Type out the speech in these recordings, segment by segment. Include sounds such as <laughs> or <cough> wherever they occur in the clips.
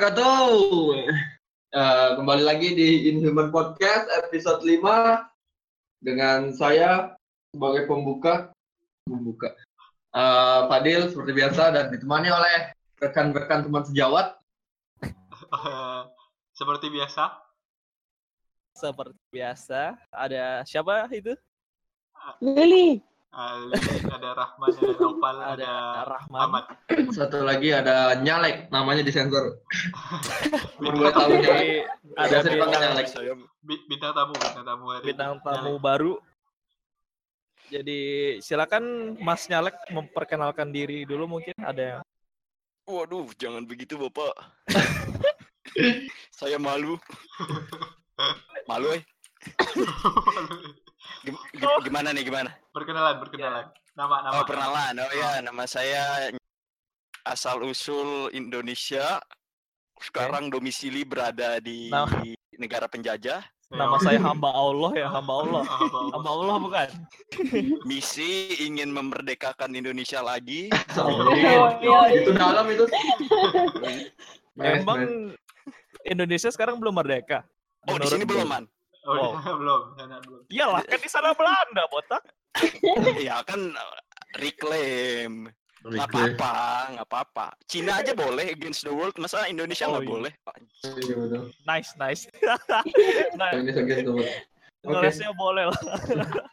wabarakatuh. Eh, kembali lagi di Inhuman Podcast episode 5 dengan saya sebagai pembuka membuka Eh, Fadil seperti biasa dan ditemani oleh rekan-rekan teman sejawat. Eh, <laughs> seperti biasa, Seperti biasa, ada siapa itu? Lili. Ada Rahman, ada Nopal, Ada ada Rahman. Ahmad. Satu lagi ada Nyalek, namanya disensor. <laughs> Belum gue Bintang, tahu Nyalek. Jadi ada bintang, Nyalek. bi- bintang tamu, bintang tamu hari bintang tamu Nyalek. baru. Jadi silakan Mas Nyalek memperkenalkan diri dulu mungkin ada yang Waduh, jangan begitu Bapak. <laughs> Saya malu. malu, eh. <laughs> Gim- gim- Gimana nih, gimana? Perkenalan, perkenalan. Nama, nama. Oh, perkenalan. Oh ya, nama saya asal usul Indonesia. Sekarang domisili berada di Nah. negara penjajah. nama saya hamba Allah ya, hamba <laughs> Allah. Ah. Hamba Allah bukan? Misi ingin memerdekakan Indonesia lagi. Oh, iya. itu dalam itu. Nice, <laughs> Emang nice. Indonesia sekarang belum merdeka. Oh, di sini belum, Man. Oh, Wow. belum, sana belum. Iyalah, kan di sana Belanda, botak. <laughs> Ya kan reclaim. Reclaim. apa-apa, nggak apa-apa. Cina aja boleh against the world, masa Indonesia Oh, nggak iya. boleh? Iya, betul. Nice, nice. nah, Ini segitu, teman. Oke. ngeresnya boleh lah.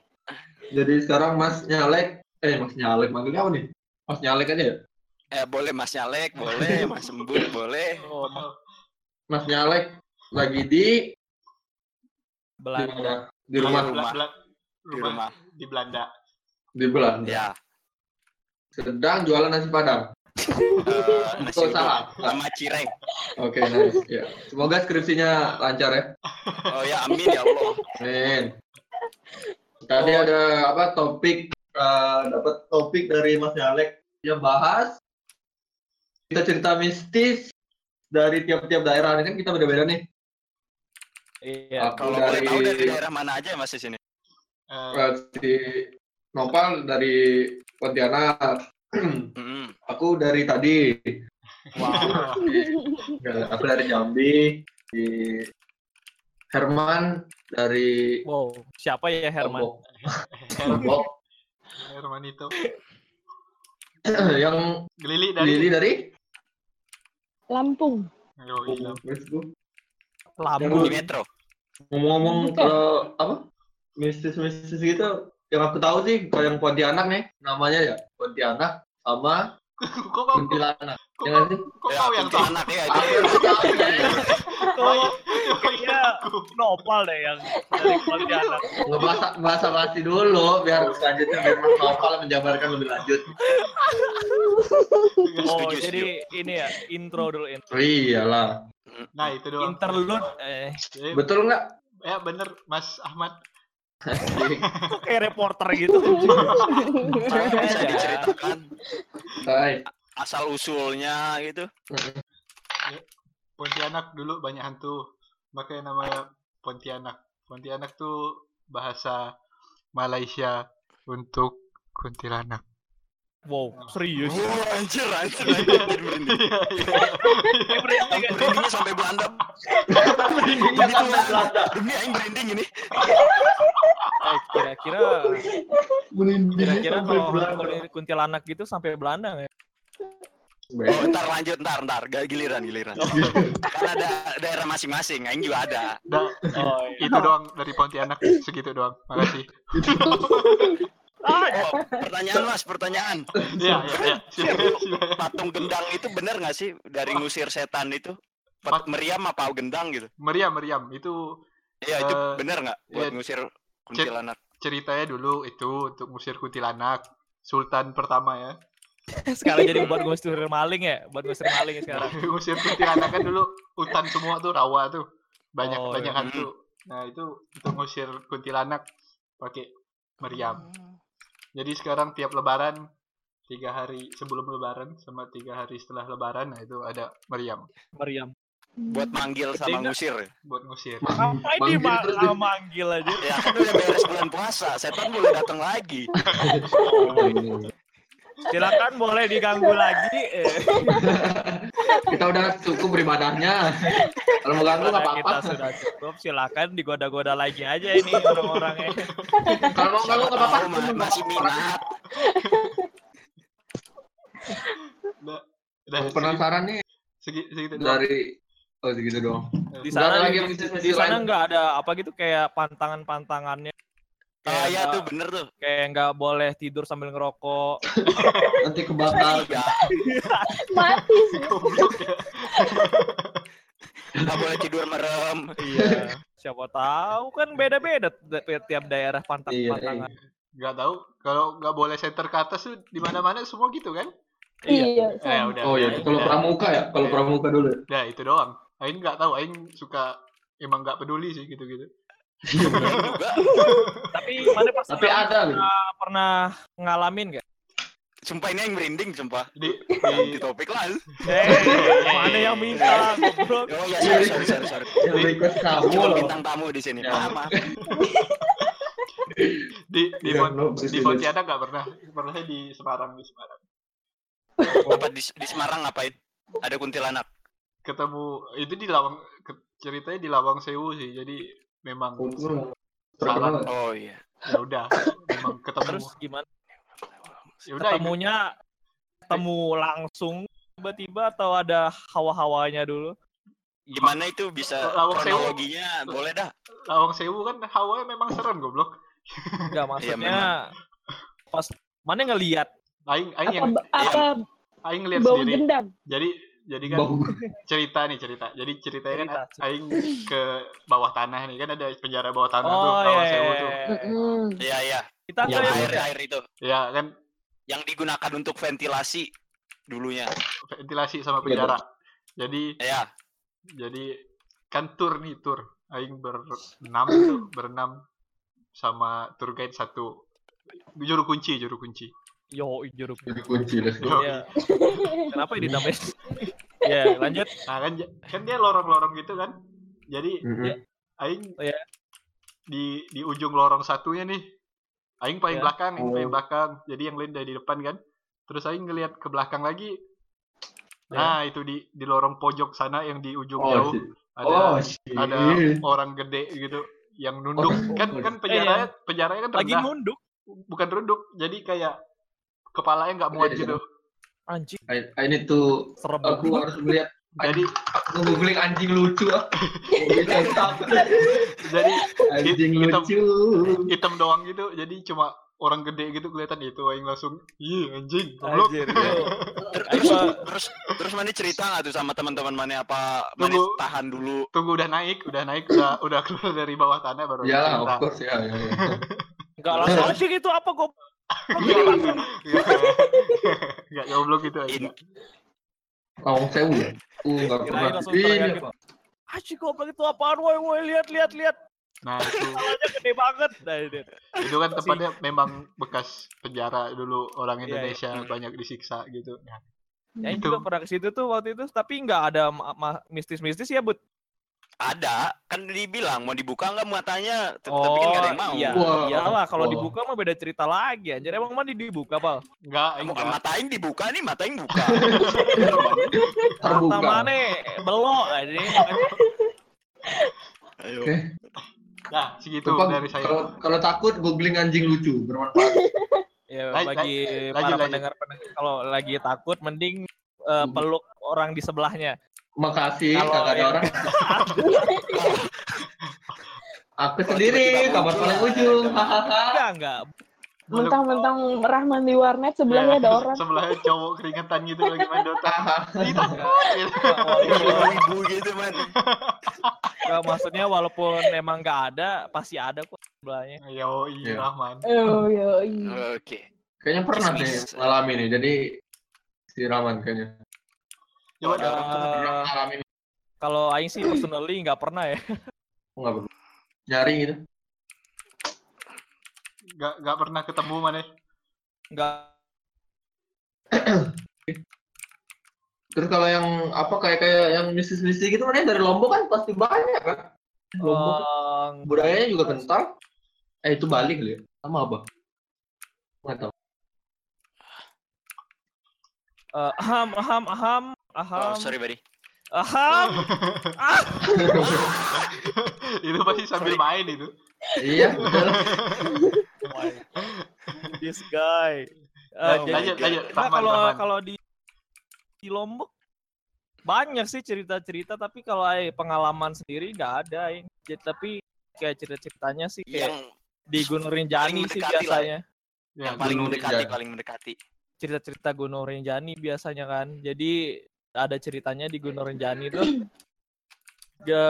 <laughs> Jadi sekarang Mas Nyalek, eh Mas Nyalek manggilnya apa nih? Mas Nyalek aja ya? Eh boleh Mas Nyalek, boleh Mas Embut, boleh. Oh, Mas Nyalek lagi di di Belanda. mana? Di rumah, Di rumah. Bela- Di rumah. di Belanda. di Belanda. Ya. Sedang jualan nasi Padang. eh, nasi Oh, salah. sama cireng. Oke, nice. Ya. Semoga skripsinya lancar ya. Oh ya, amin ya Allah. Amin. Tadi Oh. ada apa topik eh, dapat topik dari Mas Nyalek yang bahas cerita-cerita mistis dari tiap-tiap daerah ini kan kita beda-beda nih. Iya. Aku Kalau boleh tahu dari dari daerah mana aja Mas di sini? Eh, eh, si Nopal dari Pontianak. Mm-mm. Aku dari tadi. Wow. Aku dari Jambi. Di Herman dari Wow, siapa ya Herman? Lombok. <laughs> Herman itu. yang Lili dari. Lili dari Lampung. Oh, Lampung. Di Metro. ngomong-ngomong kalau apa mistis-mistis gitu yang aku tahu sih kalau yang Pontianak nih namanya ya Pontianak sama Kok kau, kok, Kuntilanak kok, ya nggak sih kok Ya, kau yang tahu? anak ya itu. Oh, kayaknya nopal deh yang dari Pontianak. ngebahas bahasa basi dulu biar selanjutnya biar Mas Nopal menjabarkan lebih lanjut Oh, jadi ini ya intro dulu intro. oh, iyalah Nah, itu doang. Interlude Eh, betul nggak Ya, bener, Mas Ahmad. Kok kayak reporter gitu. Bisa diceritakan asal usulnya gitu. Pontianak dulu banyak hantu. Makanya namanya Pontianak. Pontianak tuh bahasa Malaysia untuk kuntilanak. Wow, serius. Oh, anjir, anjir, anjir, anjir, merinding. Iya, iya. Merindingnya sampai Belanda. Merindingnya sampai Belanda. Demi aing merinding ini. Eh, kira-kira kira-kira kalau kuntilanak gitu sampai Belanda nggak ya? Oh, ntar lanjut, ntar, ntar. Gak giliran, giliran. kan ada daerah masing-masing, aing juga ada. Dah, Oh, iya. itu doang dari Pontianak segitu doang. Makasih. <laughs> Oh, pertanyaan mas, pertanyaan. Iya, iya, iya. Silakan, silakan. Patung gendang itu bener nggak sih dari ngusir setan itu? Pat- Pat meriam apa gendang gitu? Meriam, meriam. Itu Iya itu Eh, bener nggak buat iya. ngusir kuntilanak? ceritanya dulu itu untuk ngusir kuntilanak. Sultan pertama ya. <laughs> sekarang jadi buat ngusir maling ya, buat ngusir maling ya sekarang. <laughs> ngusir kuntilanak kan dulu hutan semua tuh rawa tuh. Banyak Oh, banyak iya. hantu. Nah, itu untuk ngusir kuntilanak pakai meriam. Jadi sekarang tiap lebaran tiga hari sebelum lebaran sama tiga hari setelah lebaran nah itu ada meriam Meriam. Buat manggil sama Gede nggak? ngusir. buat ngusir. Ngapain Manggil dia ma- manggil aja? Ya kan udah beres bulan puasa, setan boleh datang lagi. <laughs> silakan boleh diganggu lagi. <laughs> Kita udah cukup beribadahnya. Kalau mau ganggu nggak apa-apa. kita sudah cukup, silakan digoda-goda lagi aja ini orang-orangnya. Kalau mau ganggu nggak apa-apa. Masih minat. Udah, penasaran nih segi- segitu dari oh segitu doang. Di sana lagi di, sana nggak ada apa gitu kayak pantangan-pantangannya. Ah Kayak ya nggak- tuh bener tuh. kayak nggak boleh tidur sambil ngerokok. <laughs> Nanti kebakar. Iya, Mati sih. Ya. nggak boleh tidur merem. Iya. Siapa tahu kan beda-beda tiap daerah Iya, pantang-pantangan. Nggak tahu kalau nggak boleh center ke atas tuh di mana-mana semua gitu kan? Iya. Eh, sama. udah. Oh iya, kalau pramuka ya, kalau pramuka dulu. Udah, itu doang. Aing nggak tahu, Aing suka emang nggak peduli sih gitu-gitu. Juga. <laughs> Tapi mana pas Tapi ada pernah, pernah ngalamin nggak? Sumpah ini yang merinding, sumpah. Di, Di di, topik lah. Eh, mana yang minta, goblok. Oh ya, sorry, sorry, sorry, sorry. Yang request kamu Cuma bintang tamu di sini. Ya. Maaf, di, di, Iya, Pon- no, di. Pontianak nggak pernah. Pernahnya di Semarang, di Semarang. Apa di, di Semarang ngapain? Ada kuntilanak. Ketemu, itu di Lawang, ceritanya di Lawang Sewu sih. Jadi memang terkenal. Oh iya. ya udah, memang ketemu. Terus gimana? Ya udah, Ketemunya ketemu langsung tiba-tiba atau ada hawa-hawanya dulu? Gimana itu bisa Lawang Sewu. kronologinya? Boleh dah. Lawang Sewu kan hawanya memang serem goblok. Enggak <laughs> maksudnya pas mana ngelihat Aing aing Apa yang apa aing bau sendiri. dendam? Jadi jadi kan Bau. cerita nih cerita. Jadi ceritanya kan Cerita. aing ke bawah tanah nih kan ada penjara bawah tanah tuh Oh Lawang iya. Sewu tuh. Mm-mm. Iya, iya. Kita Yang Yang kayak air air itu Ya kan yang digunakan untuk ventilasi dulunya. ventilasi sama penjara. Jadi Ya. jadi kan tur nih tur. Aing berenam <clears throat> tuh berenam sama tour guide satu juru kunci juru kunci. yo jeruk. Jadi kunci let's go. Ya. Kenapa ini namanya? <laughs> ya, <laughs> lanjut. Nah kan kan dia lorong-lorong gitu kan. Jadi Mm-mm. aing Oh, ya. di di ujung lorong satunya nih. Aing paling Ya. belakang, aing paling Oh. belakang. Jadi yang lain dari depan kan. Terus aing ngelihat ke belakang lagi. Ya. Nah, itu di di lorong pojok sana yang di ujung Oh, jauh shit. ada Oh, shit. ada orang gede gitu yang nunduk. Oh, kan oh, kan iya. penjaranya penjaranya kan Lagi rendah, nunduk bukan runduk. Jadi kayak kepalanya nggak muat Iya, iya. gitu. Anjing I, I need to serem aku banget. harus melihat Jadi aku googling anjing lucu ah. jadi anjing hitam. lucu. hitam doang gitu. Jadi cuma orang gede gitu kelihatan itu aing langsung, "Ih, anjing." Goblok. Terus terus terus mana cerita nggak tuh sama teman-teman mana apa mana tahan dulu tunggu udah naik, udah naik, udah udah keluar dari bawah tanah baru Iyalah, cerita. of course ya. ya, ya. Enggak langsung anjing itu apa kok? Enggak goblok gitu aja. Lawang sewu ya? Uh, nggak Kirain pernah. Ini teriakin. apa? Anjing goblok itu apaan woi woi lihat lihat lihat. Nah, itu gede banget. Nah, ini. itu kan tempatnya memang bekas penjara dulu orang Iya, Indonesia banyak disiksa gitu. Nah, Ya, Itu. juga pernah ke situ tuh waktu itu, tapi nggak ada mistis-mistis ya, Bud. Ada kan dibilang mau dibuka nggak matanya T- tapi kan nggak ada yang mau iya. Wah. Iyalah, kalau Wah. dibuka mah beda cerita lagi. Anjir emang mana dibuka, Pal? enggak, Mau enggak. matain dibuka nih matain buka <laughs> Mata Terbuka. mana belok aja. Ayo. Oke. Nah, segitu Coba dari saya. kalau kalau takut googling anjing lucu bermanfaat. <laughs> Ya, bagi para lanjut. pendengar-pendengar kalau lagi takut mending eh, Hmm. peluk orang di sebelahnya. Makasih, Kalau kagak ada orang. <laughs> Aku sendiri, kamar paling ujung. Hahaha. Enggak, enggak. Mentang-mentang Rahman di warnet sebelahnya ada orang. Sebelahnya cowok keringetan gitu lagi main Dota. Ibu gitu man Enggak, maksudnya walaupun emang enggak ada, pasti ada kok sebelahnya. Yo, iya, Iya. Rahman. Oh, yoi. oke Kayaknya pernah deh Kismis. ngalamin nih. Jadi si Raman kayaknya. Coba kalau aing sih personally enggak pernah ya. enggak pernah. Nyari gitu. enggak enggak pernah ketemu mana. Enggak Terus kalau yang apa kayak kayak yang mistis-mistis gitu mana dari Lombok kan pasti banyak kan. Lombok eh, budayanya juga kental. Eh itu Bali kali ya? Sama apa? Nggak tahu. Eh, aham, aham, aham, aham, Oh, sorry, buddy. aham. Ah, <laughs> itu pasti sambil main itu. Iya, <laughs> this guy. Eh, Lanjut, jadi- lanjut, lanjut. Nah, kalau kalau di di Lombok banyak sih cerita-cerita tapi kalau ay, pengalaman sendiri nggak ada. Jadi, tapi kayak cerita-ceritanya sih kayak Yang di Gunung Rinjani sih lah. biasanya. Ya, yang paling mendekati, paling mendekati. Cerita-cerita Gunung Rinjani biasanya kan. Jadi ada ceritanya di Gunung Rinjani tuh. Ya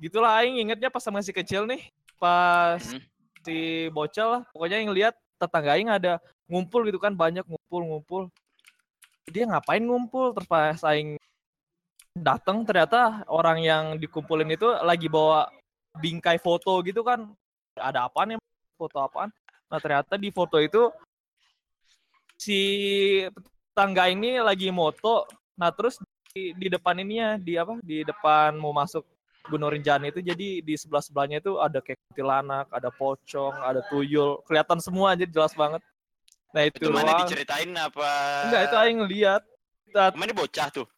gitulah aing ingetnya pas masih kecil nih. Pas Hmm. si bocah lah pokoknya yang lihat tetangga aing ada ngumpul gitu kan banyak ngumpul-ngumpul. Dia ngapain ngumpul terus pas aing datang ternyata orang yang dikumpulin itu lagi bawa bingkai foto gitu kan. Ada apaan ya? Foto apaan? Nah, ternyata di foto itu si tetangga ini lagi moto. Nah, terus di, di depan ininya di apa? Di depan mau masuk Gunung Rinjani itu jadi di sebelah sebelahnya itu ada kayak kuntilanak, ada pocong, ada tuyul, kelihatan semua aja jelas banget. Nah itu, Itu mana doang. diceritain apa? Enggak itu aing. Tet- Mana bocah tuh?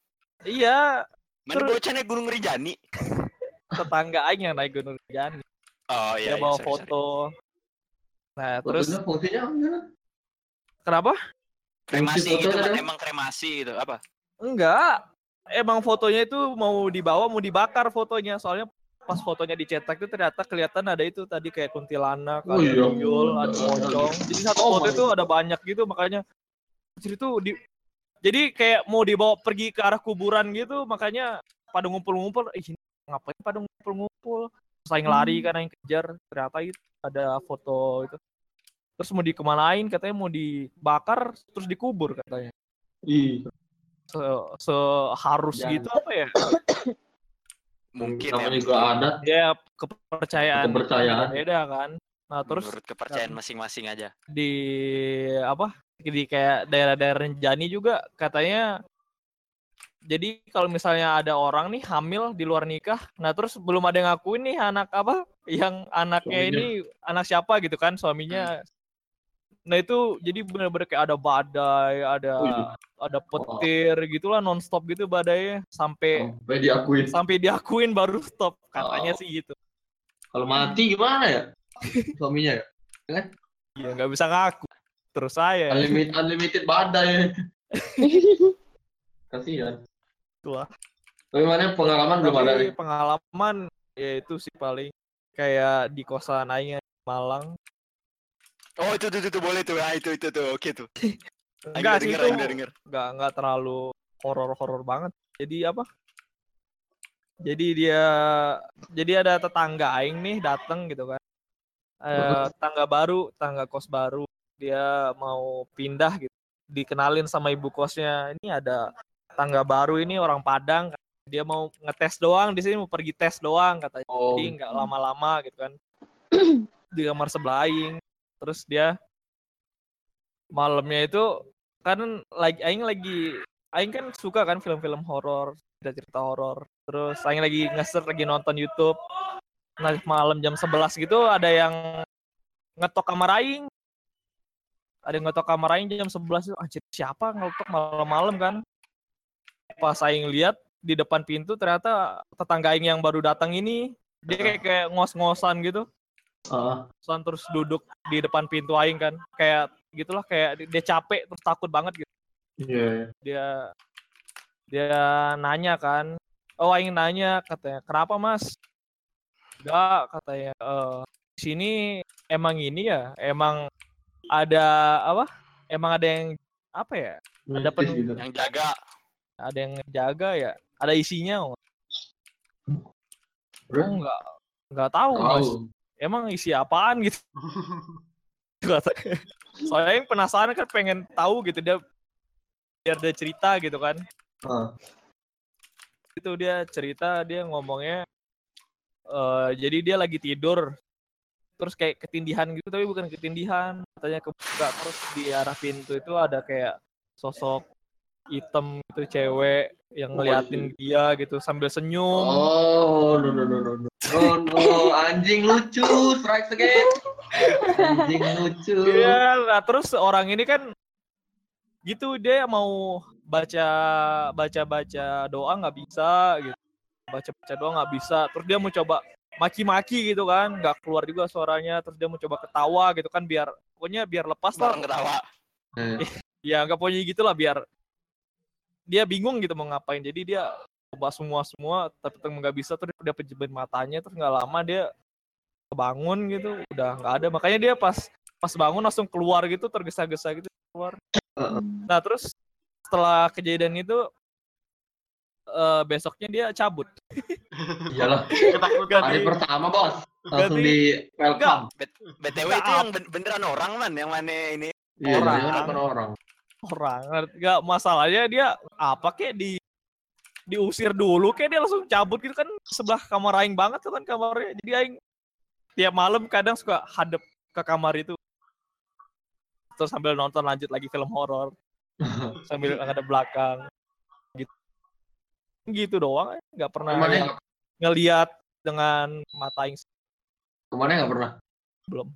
Iya, Mana Terus- bocah naik Gunung Rinjani? <laughs> tetangga aing yang naik Gunung Rinjani. Oh Dia iya, iya, bawa sorry, sorry. foto. Nah, terus fungsinya apa? kenapa? Kremasi Fungsi gitu kan emang kremasi gitu apa? Enggak. Emang fotonya itu mau dibawa, mau dibakar fotonya. Soalnya pas fotonya dicetak itu ternyata kelihatan ada itu tadi kayak kuntilanak, Oh ada iya. tuyul, ada pocong. Jadi satu Oh foto itu ada banyak gitu makanya jadi itu di jadi kayak mau dibawa pergi ke arah kuburan gitu makanya pada ngumpul-ngumpul ih ini ngapain pada ngumpul-ngumpul saing lari kan yang kejar ternyata itu ada foto itu terus mau dikemanain katanya mau dibakar terus dikubur katanya Ih, se seharus Jangan. gitu apa ya <coughs> Mungkin namanya ya. juga adat. ya kepercayaan Kepercayaan. beda kan nah terus Menurut kepercayaan masing-masing aja. di apa di kayak daerah-daerah Renjani juga katanya jadi kalau misalnya ada orang nih hamil di luar nikah nah terus belum ada yang ngakuin nih anak apa yang anaknya Suaminya. ini anak siapa gitu kan suaminya nah itu jadi bener-bener kayak ada badai ada Wih. ada petir gitulah nonstop gitu badainya sampai Sampai diakuin. sampai diakuin baru stop katanya Oh. sih gitu Kalau mati gimana ya? Suaminya ya? ya nggak bisa ngaku terus saya Unlimited, unlimited badai. <laughs> Kasihan. Itulah. Tapi mana pengalaman belum ada pengalaman ya itu sih paling kayak di kosan di Malang. Oh itu tuh, tuh, tuh, boleh tuh. Ah, itu itu tuh. Oke tuh. Aing <laughs> Enggak sih denger, itu enggak enggak terlalu horor-horor banget. Jadi apa? Jadi dia jadi ada tetangga aing nih datang gitu kan. Eh, tetangga baru, tetangga kos baru. Dia mau pindah gitu. Dikenalin sama ibu kosnya. Ini ada tetangga baru ini orang Padang. Dia mau ngetes doang di sini mau pergi tes doang katanya. Oh, jadi nggak lama-lama gitu kan di kamar sebelah aing terus dia malamnya itu kan lagi aing lagi aing kan suka kan film-film horor cerita-cerita horor. Terus aing lagi ngeser lagi nonton YouTube. Nah malam jam 11 gitu ada yang ngetok kamar aing. Ada yang ngetok kamar aing jam 11 itu anjir siapa ngetok malam-malam kan? Pas aing lihat di depan pintu ternyata tetangga aing yang baru datang ini dia kayak kayak ngos-ngosan gitu ah, Soalnya terus duduk di depan pintu aing kan kayak gitulah kayak di- dia capek terus takut banget gitu iya. dia dia nanya kan oh aing nanya katanya kenapa mas enggak katanya eh sini emang ini ya emang ada apa emang ada yang apa ya Ada Mistis penuh- gitu. Yang jaga. ada yang jaga ya ada isinya oh, Bro, Oh, enggak enggak tahu mas tahu. Emang isi apaan gitu? <laughs> Soalnya yang penasaran kan pengen tahu gitu dia biar dia cerita gitu kan. Ah, itu dia cerita dia ngomongnya eh jadi dia lagi tidur terus kayak ketindihan gitu tapi bukan ketindihan katanya kebuka terus di arah pintu itu ada kayak sosok hitam gitu cewek yang Oh, ngeliatin dia gitu sambil senyum Oh, no, no, no, no, no. No, no, anjing lucu, strike again. Anjing lucu. Iya, nah terus orang ini kan gitu dia mau baca baca baca doa nggak bisa gitu baca baca doa nggak bisa terus dia mau coba maki-maki gitu kan nggak keluar juga suaranya terus dia mau coba ketawa gitu kan biar pokoknya biar lepas lah ketawa. Eh, <laughs> ya nggak pokoknya gitulah biar dia bingung gitu mau ngapain jadi dia coba semua semua tapi tetap nggak bisa terus dia pejebin matanya terus nggak lama dia kebangun gitu udah nggak ada makanya dia pas pas bangun langsung keluar gitu tergesa-gesa gitu keluar nah terus setelah kejadian itu eh, besoknya dia cabut <laughs> Iyalah, Ketakutan. hari pertama bos. Langsung Ganti- di welcome. BTW itu yang ben- beneran orang man, yang mana ini? Iya, Orang. orang. orang. Orang. nggak masalahnya dia apa kek di diusir dulu kayak dia langsung cabut gitu kan sebelah kamar aing banget tuh kan kamarnya jadi aing tiap malam kadang suka hadap ke kamar itu terus sambil nonton lanjut lagi film horor <laughs> sambil ada belakang gitu gitu doang nggak pernah Ke mana nggak ngelihat dengan mata aing ke mana nggak pernah? Belum.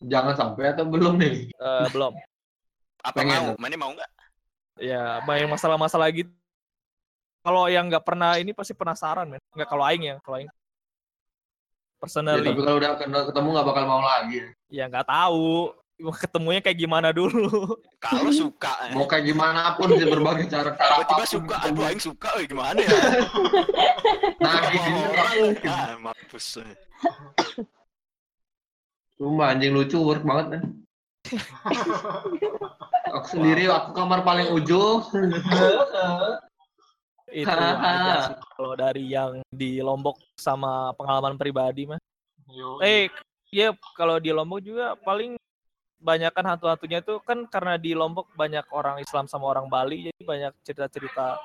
Jangan sampai atau belum nih? Eh, belum Apa Pengen. mau? Mana mau nggak? ya banyak masalah-masalah gitu kalau yang nggak pernah ini pasti penasaran men nggak kalau aing ya kalau aing Ya, personally tapi kalau udah ketemu nggak bakal mau lagi. ya nggak tahu ketemunya kayak gimana dulu <laughs> Kalau suka. eh. Mau kayak gimana pun sih berbagai cara cara Tiba-tiba suka, ketemu. aduh aing suka, eh, gimana ya? <laughs> Nah, orang, ah, mampus. eh. Cuma anjing lucu work banget kan. <laughs> aku sendiri aku kamar paling ujung. itu aja sih kalau dari yang di Lombok sama pengalaman pribadi mah Yo, eh ya kalau di Lombok juga paling banyak kan hantu-hantunya itu kan karena di Lombok banyak orang Islam sama orang Bali jadi banyak cerita-cerita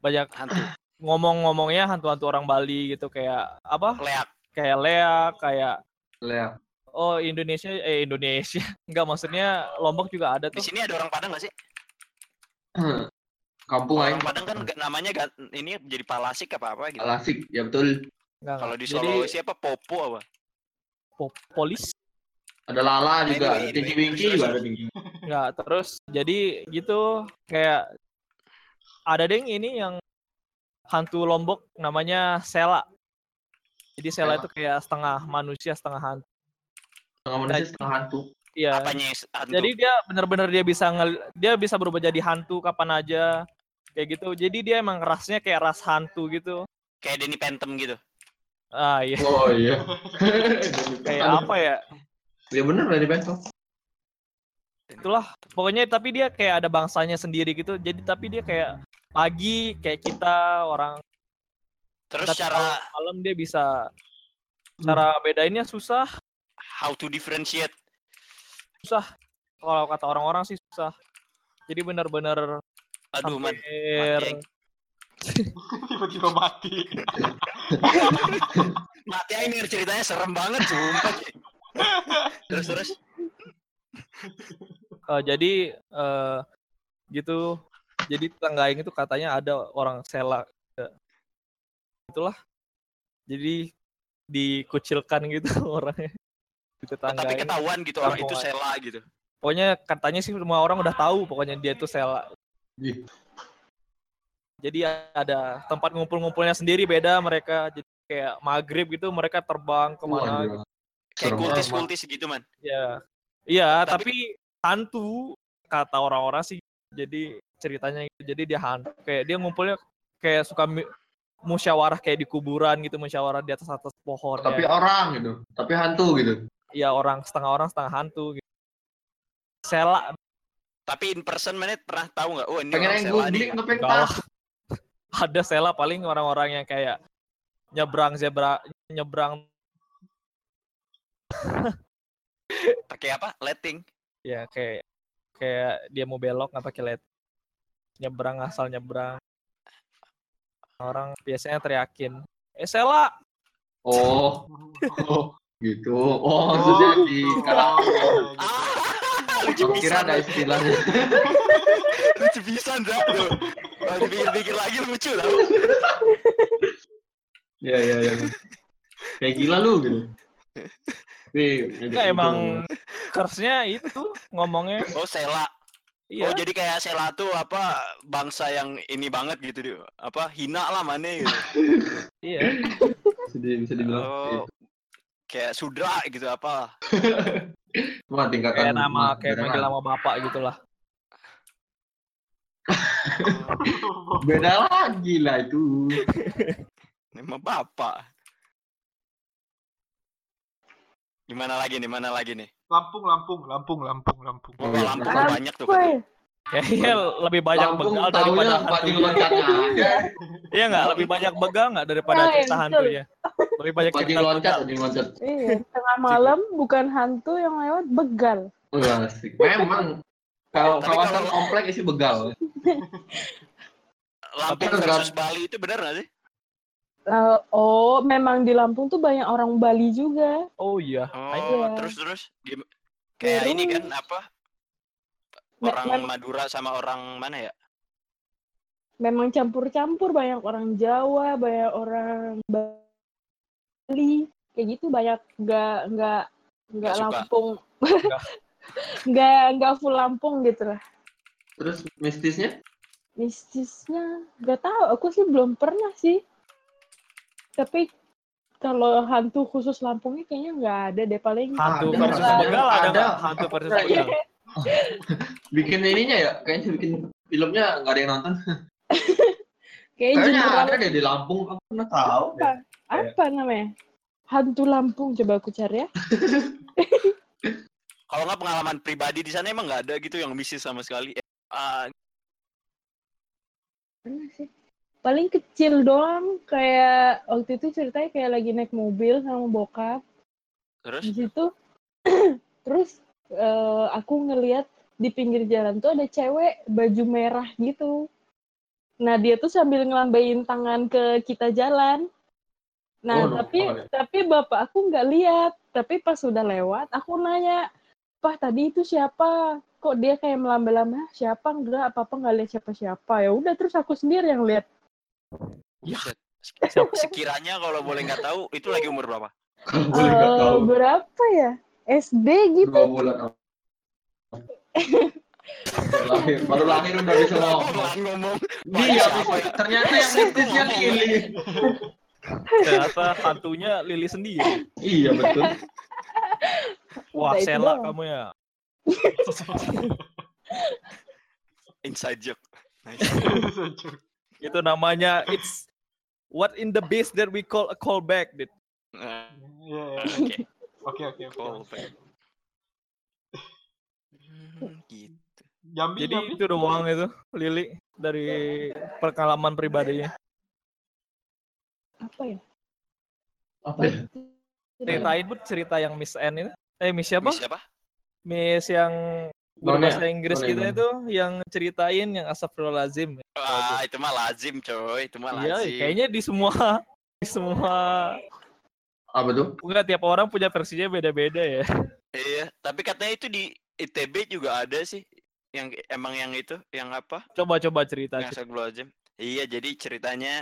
banyak Hantu, ngomong-ngomongnya hantu-hantu orang Bali gitu kayak apa leak. kayak Lea kayak Lihat. Oh Indonesia eh Indonesia <laughs> enggak maksudnya Lombok juga ada Di tuh sini ada orang Padang nggak sih? Kampung aing. Orang Padang kan namanya ini jadi palasik apa apa gitu. Alasik, ya betul. Kalau di jadi Sulawesi apa Popo apa? po- polis Ada Lala juga, Tinggi Wingki juga ada Tinggi. Enggak, terus jadi gitu kayak ada deh ini yang hantu Lombok namanya Sela. Jadi Sela Sela. itu kayak setengah manusia, setengah hantu. Setengah manusia, setengah hantu. Iya. Apanya yang hantu? Jadi dia benar-benar dia bisa ngel- dia bisa berubah jadi hantu kapan aja. Kayak gitu. Jadi dia emang rasnya kayak ras hantu gitu. Kayak Denny Phantom gitu. Ah iya. Oh iya. <laughs> Kayak apa ya? Ya bener dari Bentong. Itulah. Pokoknya tapi dia kayak ada bangsanya sendiri gitu. Jadi tapi dia kayak pagi kayak kita orang Terus cara malam dia bisa cara bedainnya susah how to differentiate. Susah. Kalau kata orang-orang sih susah. Jadi benar-benar aduh man. hampir Aing. <laughs> tiba-tiba mati. <laughs> mati aja nih ceritanya. Serem banget sumpah. Terus terus. <laughs> Eh, jadi eh, gitu. Jadi tetangga Aing itu katanya ada orang sela. Itulah. Jadi dikucilkan gitu orangnya tapi Aing. ketahuan gitu orang itu sela gitu pokoknya katanya sih semua orang udah tahu pokoknya dia itu sela Ih. jadi ada tempat ngumpul-ngumpulnya sendiri beda mereka jadi kayak maghrib gitu mereka terbang ke mana gitu. Kayak Serem kultis banget. kultis gitu man ya iya Tapi- tapi, hantu kata orang-orang sih jadi ceritanya gitu. jadi dia hantu kayak dia ngumpulnya kayak suka musyawarah kayak di kuburan gitu musyawarah di atas atas pohon Tapi ya. orang gitu. Tapi hantu gitu. Iya, orang setengah orang setengah hantu gitu. Sela. Tapi in person mana pernah tahu nggak? Oh ini Pengen orang yang googling nggak pengen tahu. ada sela paling orang-orang yang kayak nyebrang zebra nyebrang. <laughs> Pakai apa? Letting ya kayak kayak dia mau belok nggak pakai led nyebrang asal nyebrang. Orang biasanya teriakin. Eh Sela! Oh. <laughs> Oh. Gitu. Oh, maksudnya di kalang. ah lucu Aku kira ada istilahnya. lucu bisa tuh kalau dipikir-pikir lagi lucu lah Iya, iya, iya. Kayak gila lu gitu. Enggak emang kersnya itu ngomongnya oh sela Iya. Oh jadi kayak Sela tuh apa bangsa yang ini banget gitu dia. Apa hina lah mana gitu. Iya. Bisa, di- bisa dibilang Oh, gitu. Kayak sudra gitu apa. <laughs> Cuma tingkatan Kayak nama kayak beneran. manggil nama bapak gitu lah. <laughs> Beda lagi lah itu. <laughs> Nama bapak. Gimana lagi nih? Mana lagi nih? Lampung, Lampung, Lampung, Lampung, Lampung. Oh. Lampung Lampung. banyak tuh. Kayaknya lebih banyak Lampung begal daripada hantunya. aja. Iya nggak? Lebih banyak begal nggak daripada Nah, cerita hantunya? Lebih banyak cerita loncat, begal. Bupati loncat. iya, tengah malam bukan hantu yang lewat begal. Asik. Memang kalau Tapi kawasan kalau- komplek isi begal. Lampung Tapi versus Bali itu benar nggak sih? Eh, oh, memang di Lampung tuh banyak orang Bali juga. Oh iya. Oh, Iya. terus terus kayak ini kan apa? Orang mem- Madura sama orang mana ya? Memang campur-campur banyak orang Jawa, banyak orang Bali, kayak gitu banyak nggak nggak nggak. Lampung, <laughs> nggak nggak full Lampung gitu lah. Terus mistisnya? Mistisnya nggak tahu, aku sih belum pernah sih. Tapi kalau hantu khusus Lampungnya kayaknya nggak ada deh paling. Hantu Ada, versus ada. ada? Hantu versus <laughs> Ada. <laughs> Bikin ininya ya, kayaknya bikin filmnya nggak ada yang nonton. Kayak <laughs> Kayaknya ada deh di Lampung, aku pernah tahu. apa? Apa namanya? Hantu Lampung coba aku cari ya. <laughs> Kalau nggak pengalaman pribadi di sana emang nggak ada gitu yang mistis sama sekali. Sih? Paling kecil doang kayak waktu itu ceritanya kayak lagi naik mobil sama bokap. terus Di situ <clears throat> terus eh, aku ngeliat di pinggir jalan tuh ada cewek baju merah gitu. Nah, dia tuh sambil ngelambain tangan ke kita jalan. Nah, Oh, tapi oh, tapi bapak aku nggak lihat. Tapi pas sudah lewat, aku nanya, "Pak, tadi itu siapa? Kok dia kayak melamba-lamba? Siapa? Enggak, apa-apa nggak lihat siapa-siapa." Ya udah, terus aku sendiri yang lihat. Siapa? Sekiranya kalau boleh nggak tahu itu lagi umur berapa? Tahu. berapa ya? SD gitu. Dua bulan. baru lahir, baru lahir udah bisa ngomong. Ngomong. Dia ya? Ternyata yang mistisnya Lili. Ternyata hantunya Lili sendiri. Iya betul. Wah, Udah itu Sela doang. kamu ya. Inside joke. Nice. <laughs> Itu namanya it's what in the base that we call a callback. Dit. Nah, <laughs> Iya, iya. Oke. Oke, oke. Oh. Hmm, <laughs> gitu. Jambi, Jadi Jambi. itu doang itu Lili dari pengalaman pribadinya. Apa ya? Apa ya? Ceritain pun cerita yang Miss N itu. Eh Miss siapa? Miss siapa? Miss yang guru bahasa Inggris Nona kita yang itu yang ceritain yang astagfirullahalazim. Ah, itu mah lazim, coy. Itu mah Iya, lazim. kayaknya di semua di semua Apa tuh? enggak tiap orang punya versinya beda-beda ya. Iya, tapi katanya itu di ITB juga ada sih. Yang emang yang itu, yang apa? Coba-coba cerita. Yang Astagfirullahaladzim. Iya, jadi ceritanya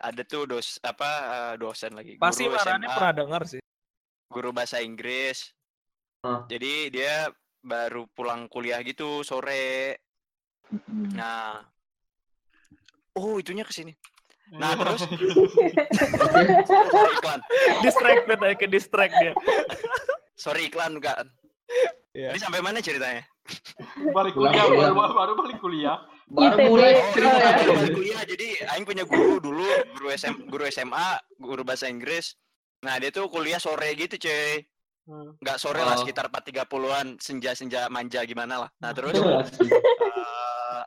ada tuh dos apa eh, dosen lagi Pasti SMA, pernah dengar sih. guru bahasa Inggris. Ah. Jadi dia baru pulang kuliah gitu sore. Nah, oh itunya ke sini. Nah, terus? Sorry <laughs> iklan. Distracted aja ke distract dia. Sorry iklan kan. Iya. Jadi sampai mana ceritanya? balik Pulang kuliah, kuliah. baru, baru balik kuliah. Baru ITB. mulai Oh, cerita. ya. Baru balik kuliah jadi aing punya guru dulu, guru SM, guru SMA, guru bahasa Inggris. Nah, dia tuh kuliah sore gitu, cuy. Hmm. Nggak sore lah, Oh. sekitar 4.30-an, senja-senja manja gimana lah. Nah, terus eh,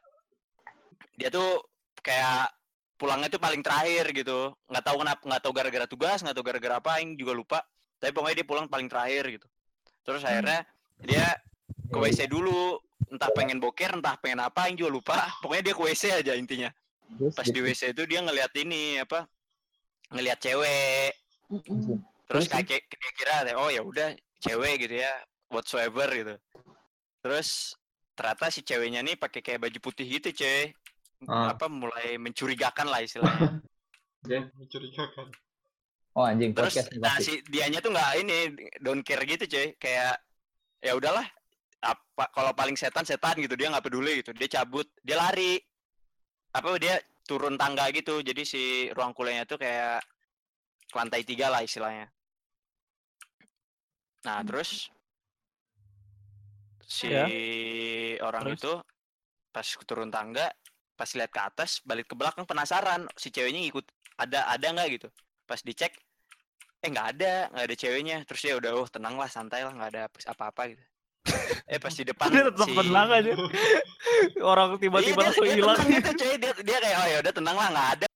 dia tuh kayak pulangnya tuh paling terakhir gitu. Nggak tahu kenapa, nggak tahu gara-gara tugas, nggak tahu gara-gara apa, aing juga lupa. Tapi pokoknya dia pulang paling terakhir gitu. Terus akhirnya dia ke WC dulu, entah pengen boker, entah pengen apa, aing juga lupa. <laughs> Pokoknya dia ke WC aja intinya. Pas di WC itu dia ngeliat ini apa? Ngeliat cewek. Terus kayak dia kira oh ya udah cewek gitu ya, whatsoever gitu. Terus ternyata si ceweknya nih pakai kayak baju putih gitu, cuy. Ah. Apa mulai mencurigakan lah istilahnya. <laughs> Mencurigakan. Oh anjing Terus podcast nih nah si dianya tuh nggak ini don't care gitu, cuy. Kayak ya udahlah apa kalau paling setan setan gitu dia nggak peduli gitu dia cabut dia lari apa dia turun tangga gitu jadi si ruang kuliahnya tuh kayak lantai tiga lah istilahnya nah Hmm. terus si Ya. orang Terus? itu pas turun tangga pas lihat ke atas balik ke belakang penasaran si ceweknya ngikut ada ada nggak gitu pas dicek eh nggak ada nggak ada ceweknya terus dia udah oh tenang lah santai lah nggak ada apa-apa gitu eh pas di depan Dia tetap si- tenang aja. <laughs> Orang tiba-tiba Iya, dia- langsung dia hilang. tenang gitu, coy. Dia, dia kayak oh ya udah tenang lah nggak ada.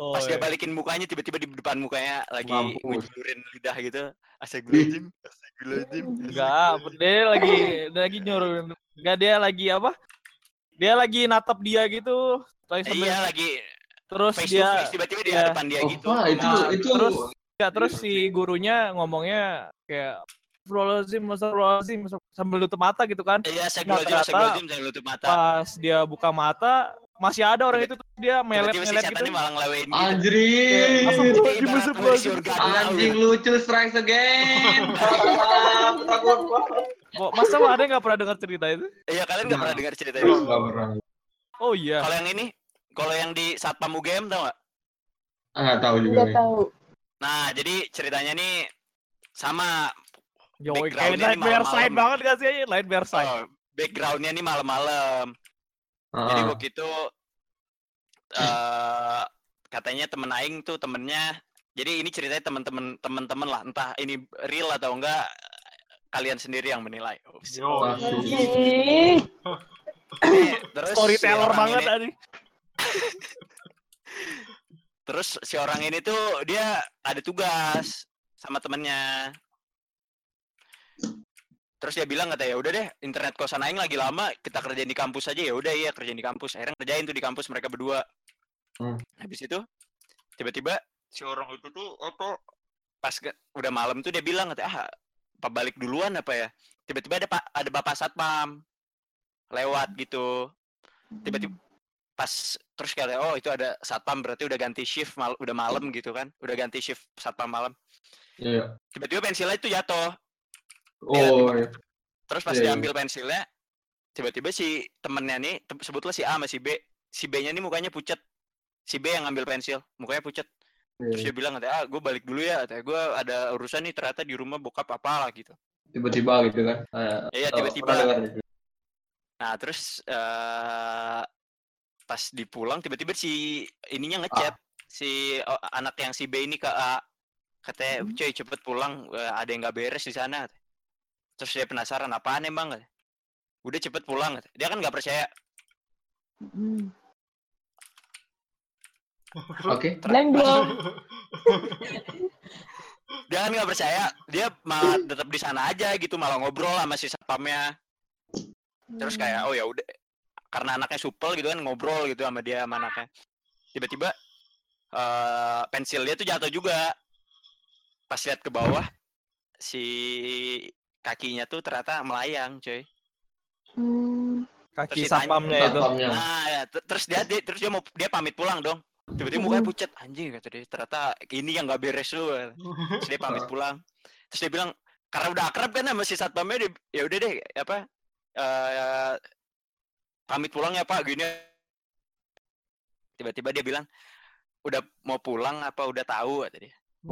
Oh, Pas dia iya. balikin mukanya tiba-tiba di depan mukanya lagi ngejulurin lidah gitu. Astagfirullahaladzim. Astagfirullahaladzim. Enggak, dia lagi dia lagi nyuruh. Enggak dia lagi apa? Dia lagi natap dia gitu. Lagi Eh, sambil- Iya lagi terus face dia face tiba-tiba di iya. depan dia Oh, gitu. Pak, itu Nah, itu terus ya terus si gurunya ngomongnya kayak Astagfirullahaladzim, Astagfirullahaladzim sambil tutup mata gitu kan. Iya, astagfirullahaladzim, ternyata astagfirullahaladzim, saya nutup mata. Pas dia buka mata, masih ada orang itu tuh dia Tiba-tiba si melet-melet setan gitu. ini malah ngelewain gitu. astagfirullahaladzim. polisi organ Anjing lucu strikes again. Kok masa ada nggak pernah dengar cerita itu? Iya, kalian nggak Nah. pernah dengar cerita itu. Nggak pernah. Oh iya. Kalau yang ini, kalau yang di Satpam UGM tau nggak? Ah, nggak tahu juga. Nggak tahu. Nah, jadi ceritanya nih sama Yo, kayak Nightmare Side malam-malam. banget gak sih? Nightmare Side. oh, backgroundnya nih malam-malam. Jadi Ah, waktu itu eh katanya temen aing tuh temennya jadi ini ceritanya teman-teman teman-teman lah entah ini real atau enggak kalian sendiri yang menilai. Oh. Yo, Nih, terus Storyteller banget ini- tadi. <laughs> terus si orang ini tuh dia ada tugas sama temennya. Terus dia bilang katanya ya udah deh internet kosan aing lagi lama kita kerjain di kampus aja ya udah iya kerjain di kampus. Akhirnya kerjain tuh di kampus mereka berdua. Hmm. Habis itu tiba-tiba si orang itu tuh apa pas ke- udah malam tuh dia bilang katanya ah apa balik duluan apa ya tiba-tiba ada pak ada bapak satpam lewat gitu tiba-tiba pas terus kayak oh itu ada satpam berarti udah ganti shift mal udah malam gitu kan udah ganti shift satpam malam Iya. tiba-tiba pensilnya itu jatuh Oh, iya. terus pas Iya, iya. diambil pensilnya tiba-tiba si temennya nih sebutlah si A sama si B si B-nya nih mukanya pucet si B yang ngambil pensil mukanya pucet terus Iya. dia bilang ah gue balik dulu ya gue ada urusan nih ternyata di rumah bokap apa lah gitu Tiba-tiba gitu kan. Ah, Iya, oh, tiba-tiba. nah terus eh pas dipulang tiba-tiba si ininya ngechat si oh, anak yang si B ini ke A katanya Hmm. cuy cepet pulang eh, ada yang nggak beres di sana terus dia penasaran apaan emang? Udah cepet pulang katanya. dia kan nggak percaya. Hmm. Oke. Blank belum. <laughs> dia kan nggak percaya. Dia malah tetap di sana aja gitu malah ngobrol sama si satpamnya terus kayak oh ya udah. Karena anaknya supel gitu kan ngobrol gitu sama dia sama anaknya. Tiba-tiba eh pensil dia tuh jatuh juga. Pas lihat ke bawah si kakinya tuh ternyata melayang coy Hmm. Kaki satpamnya itu. Nah ya, ter- terus dia, dia terus dia mau dia pamit pulang dong tiba-tiba mukanya pucat anjing kata dia ternyata ini yang nggak beres lu terus dia pamit <laughs> pulang terus dia bilang karena udah akrab kan sama si satpamnya dia ya udah deh apa eh pamit pulang ya pak gini tiba-tiba dia bilang udah mau pulang apa udah tahu kata dia. <laughs>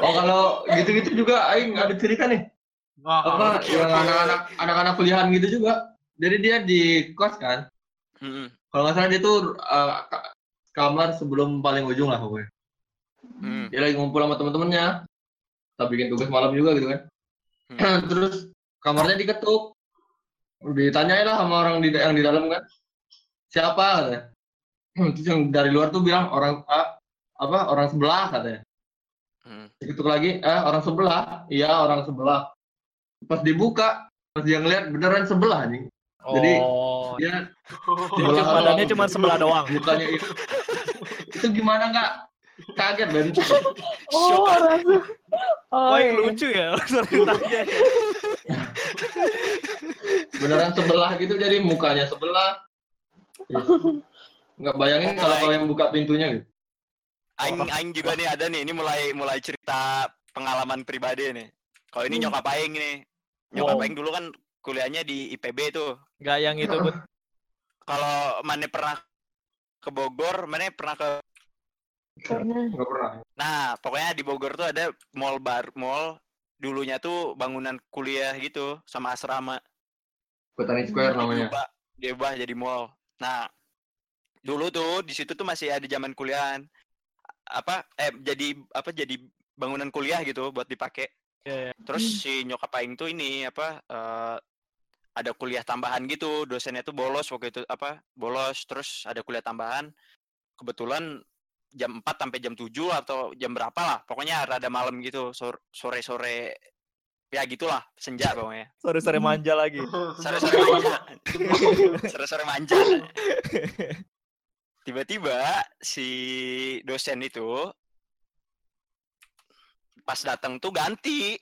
Oh kalau gitu-gitu juga Aing ada cerita nih. Nah, Apa oke, yang anak-anak anak-anak kuliahan gitu juga. Jadi dia di kos kan. Mm-mm. Kalau nggak salah dia tuh uh, ka- kamar sebelum paling ujung lah pokoknya. Mm. Dia lagi ngumpul sama temen-temennya. Kita bikin tugas malam juga gitu kan. <clears throat> Terus kamarnya diketuk. Ditanyain lah sama orang di, yang di dalam kan. Siapa katanya. Terus yang dari luar tuh bilang orang A, apa orang sebelah katanya. Mm. Diketuk lagi, eh orang sebelah. Iya orang sebelah. Pas dibuka, pas dia ngeliat beneran sebelah nih. Jadi, Oh. Dia <laughs> Cuma sebelah badannya cuma sebelah doang. Mukanya itu. <laughs> itu gimana nggak? Kaget Ben. <laughs> Oh, orang Oh, Wah, yang iya. lucu ya ceritanya. Beneran sebelah gitu jadi mukanya sebelah. Nggak bayangin kalau kau yang buka pintunya gitu. aing aing juga nih ada nih ini mulai mulai cerita pengalaman pribadi nih. Kalau ini Hmm. nyokap aing nih. Nyokap Wow. aing dulu kan kuliahnya di IPB tuh. Nggak yang itu, Bud. <clears throat> Kalau mana pernah ke Bogor, mana pernah ke Pernah. Nggak pernah. Nah, pokoknya di Bogor tuh ada mall bar mall dulunya tuh bangunan kuliah gitu sama asrama. Botani Square namanya. Diubah, diubah jadi mall. Nah, dulu tuh di situ tuh masih ada zaman kuliahan. Apa eh jadi apa jadi bangunan kuliah gitu buat dipakai. Iya, iya. Terus si nyokap aing tuh ini apa eh, ada kuliah tambahan gitu, dosennya tuh bolos waktu itu apa? Bolos terus ada kuliah tambahan. Kebetulan jam 4 sampai jam 7 atau jam berapa lah. Pokoknya rada malam gitu, sor- sore-sore ya gitulah, senja pokoknya. Sore-sore manja lagi. Sore-sore manja. <laughs> Sore-sore manja. <laughs> Tiba-tiba si dosen itu pas datang tuh ganti.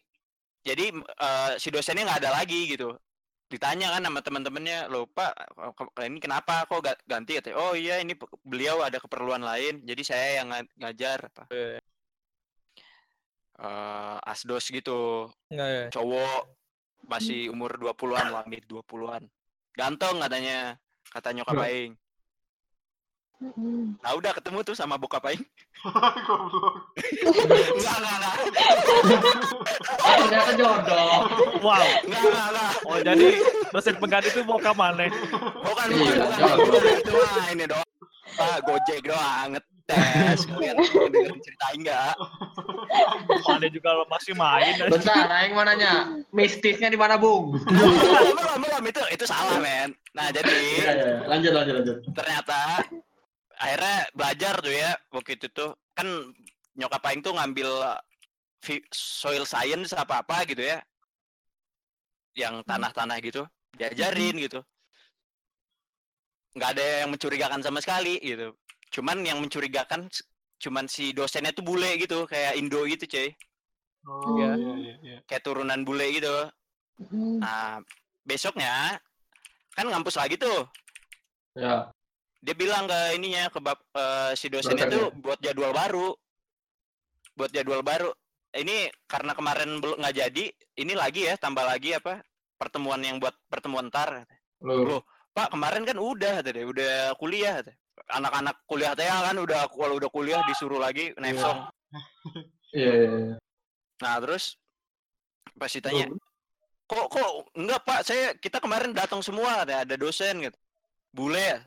Jadi eh, si dosennya nggak ada lagi gitu. Ditanya kan sama teman-temannya, "Loh, Pak, ini kenapa kok ga- ganti?" Katanya, "Oh iya, ini beliau ada keperluan lain, jadi saya yang nga- ngajar apa." Iya. Eh, asdos gitu Nggak ya. cowok masih umur 20-an lah, mid 20-an. Ganteng katanya, kata nyokap Hmm. aing. Mm-mm. Nah udah ketemu tuh sama bokap aing. <laughs> Goblok. Enggak, enggak, enggak. Oh, ternyata jodoh. Wow. Enggak, enggak, enggak. Oh, jadi dosen pengganti itu mau ke mana? Bukan, Iya, bukan, bukan. bukan. Itu mah ini doang. Ah, gojek doang, ngetes. Kalian dengerin cerita enggak? Mana juga masih main. Bentar, Aing mau nanya. Mistisnya di mana, Bung? Belum, belum, belum. Itu, itu salah, men. Nah, jadi Iya, iya. Lanjut, lanjut, lanjut. ternyata akhirnya belajar tuh ya waktu itu tuh. Kan nyokap aing tuh ngambil vi- soil science apa apa gitu ya. Yang tanah-tanah gitu diajarin gitu. Nggak ada yang mencurigakan sama sekali gitu. Cuman yang mencurigakan cuman si dosennya tuh bule gitu kayak Indo gitu cuy. Oh, Iya. iya, iya, iya. kayak turunan bule gitu. Mm. nah besoknya kan ngampus lagi tuh. Ya. Dia bilang ke ininya ke bab eh, si Dosennya. tuh buat jadwal baru buat jadwal baru ini karena kemarin belum nggak jadi ini lagi ya tambah lagi apa pertemuan yang buat pertemuan ntar. Loh. pak kemarin kan udah tadi udah kuliah anak-anak kuliah teh kan udah kalau udah kuliah disuruh lagi nefsong <laughs> Iya, iya, iya. nah terus pas ditanya kok kok enggak pak saya kita kemarin datang semua katanya, ada dosen gitu bule ya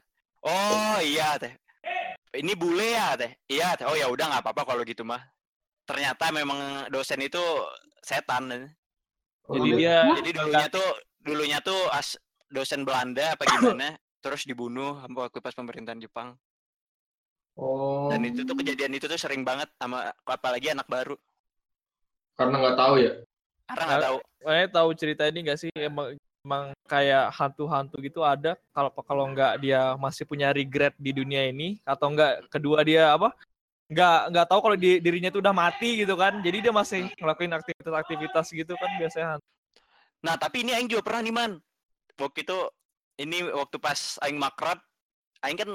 oh iya teh. Ini bule ya teh? Iya teh. Oh ya udah nggak apa-apa kalau gitu mah. Ternyata memang dosen itu setan. Oh, Jadi gitu. dia jadi dulunya tuh dulunya tuh as dosen Belanda apa gimana terus dibunuh sama waktu pas pemerintahan Jepang. Oh, dan itu tuh kejadian itu tuh sering banget sama apalagi anak baru. Karena nggak tahu ya. karena nggak Nah, tahu. Kayaknya tahu cerita ini gak sih? Emang emang kayak hantu-hantu gitu ada kalau kalau nggak dia masih punya regret di dunia ini atau enggak kedua dia apa nggak nggak tahu kalau di, dirinya itu udah mati gitu kan jadi dia masih ngelakuin aktivitas-aktivitas gitu kan biasanya hantu. Nah, tapi ini aing juga pernah nih, Man. Waktu itu ini waktu pas aing makrab, aing kan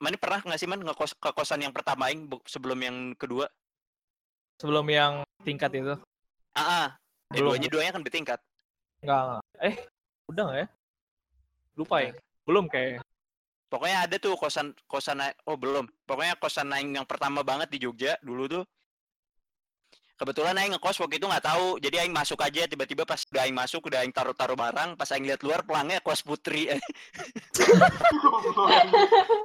mana pernah nggak sih, Man, ngekos ke kosan yang pertama aing sebelum yang kedua? sebelum yang tingkat itu Ah, ah. Eh, duanya duanya kan bertingkat. nggak nggak. eh udah nggak ya? Lupa ya? Belum kayak Pokoknya ada tuh kosan kosan oh belum. Pokoknya kosan aing yang pertama banget di Jogja dulu tuh. Kebetulan aing ngekos waktu itu nggak tahu, jadi aing masuk aja tiba-tiba pas udah aing masuk udah aing taruh-taruh barang, pas aing lihat luar pelangnya kos putri. <laughs>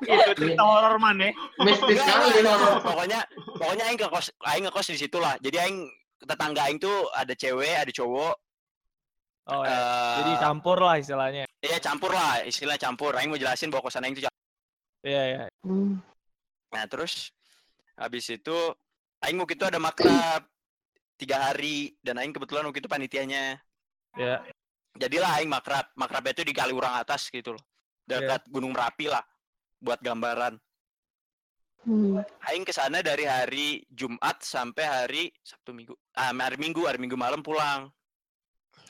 Itu cerita horor man ya Mistis sekali loh. pokoknya pokoknya aing ke kos aing ngekos di situ lah. Jadi aing tetangga aing tuh ada cewek ada cowok oh ya. eh, jadi campur lah istilahnya iya campur lah istilah campur aing mau jelasin bahwa kosan aing itu campur. iya ya Mm. nah terus habis itu aing waktu itu ada makrab tiga hari dan aing kebetulan waktu itu panitianya ya jadilah aing makrab makrabnya itu di Kaliurang atas gitu loh dekat Gunung Merapi lah buat gambaran Mm. Aing ke sana dari hari Jumat sampai hari Sabtu Minggu. Ah, hari Minggu, hari Minggu malam pulang.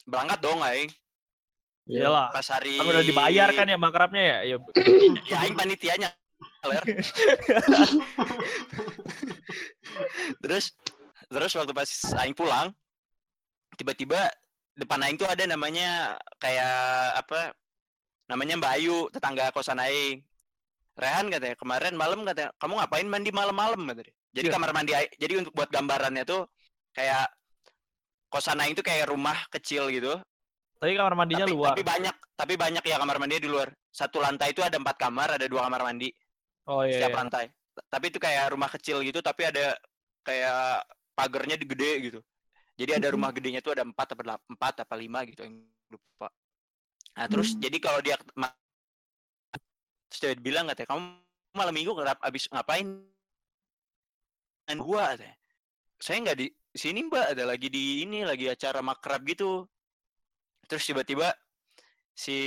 Berangkat dong aing. Iya. iyalah Pas hari kan udah dibayar kan ya makrabnya ya ya Ya aing panitianya. <laughs> Terus terus waktu pas aing pulang tiba-tiba depan aing tuh ada namanya kayak apa namanya Mbak Ayu tetangga kosan aing Rehan katanya kemarin malam katanya kamu ngapain mandi malam-malam katanya jadi Iya. kamar mandi aing- jadi untuk buat gambarannya tuh kayak kosan aing tuh kayak rumah kecil gitu Tapi kamar mandinya tapi, luar. tapi banyak tapi banyak ya kamar mandinya di luar satu lantai itu ada empat kamar ada dua kamar mandi oh iya. setiap iya. lantai tapi itu kayak rumah kecil gitu tapi ada kayak pagernya gede gitu jadi ada rumah gedenya tuh ada empat apa empat apa lima gitu yang lupa nah terus Hmm. jadi kalau dia terus dia bilang katanya kamu malam minggu ngerap abis ngapain Dan gua katanya saya nggak di sini mbak. Ada lagi di ini lagi acara makrab gitu. Terus tiba-tiba si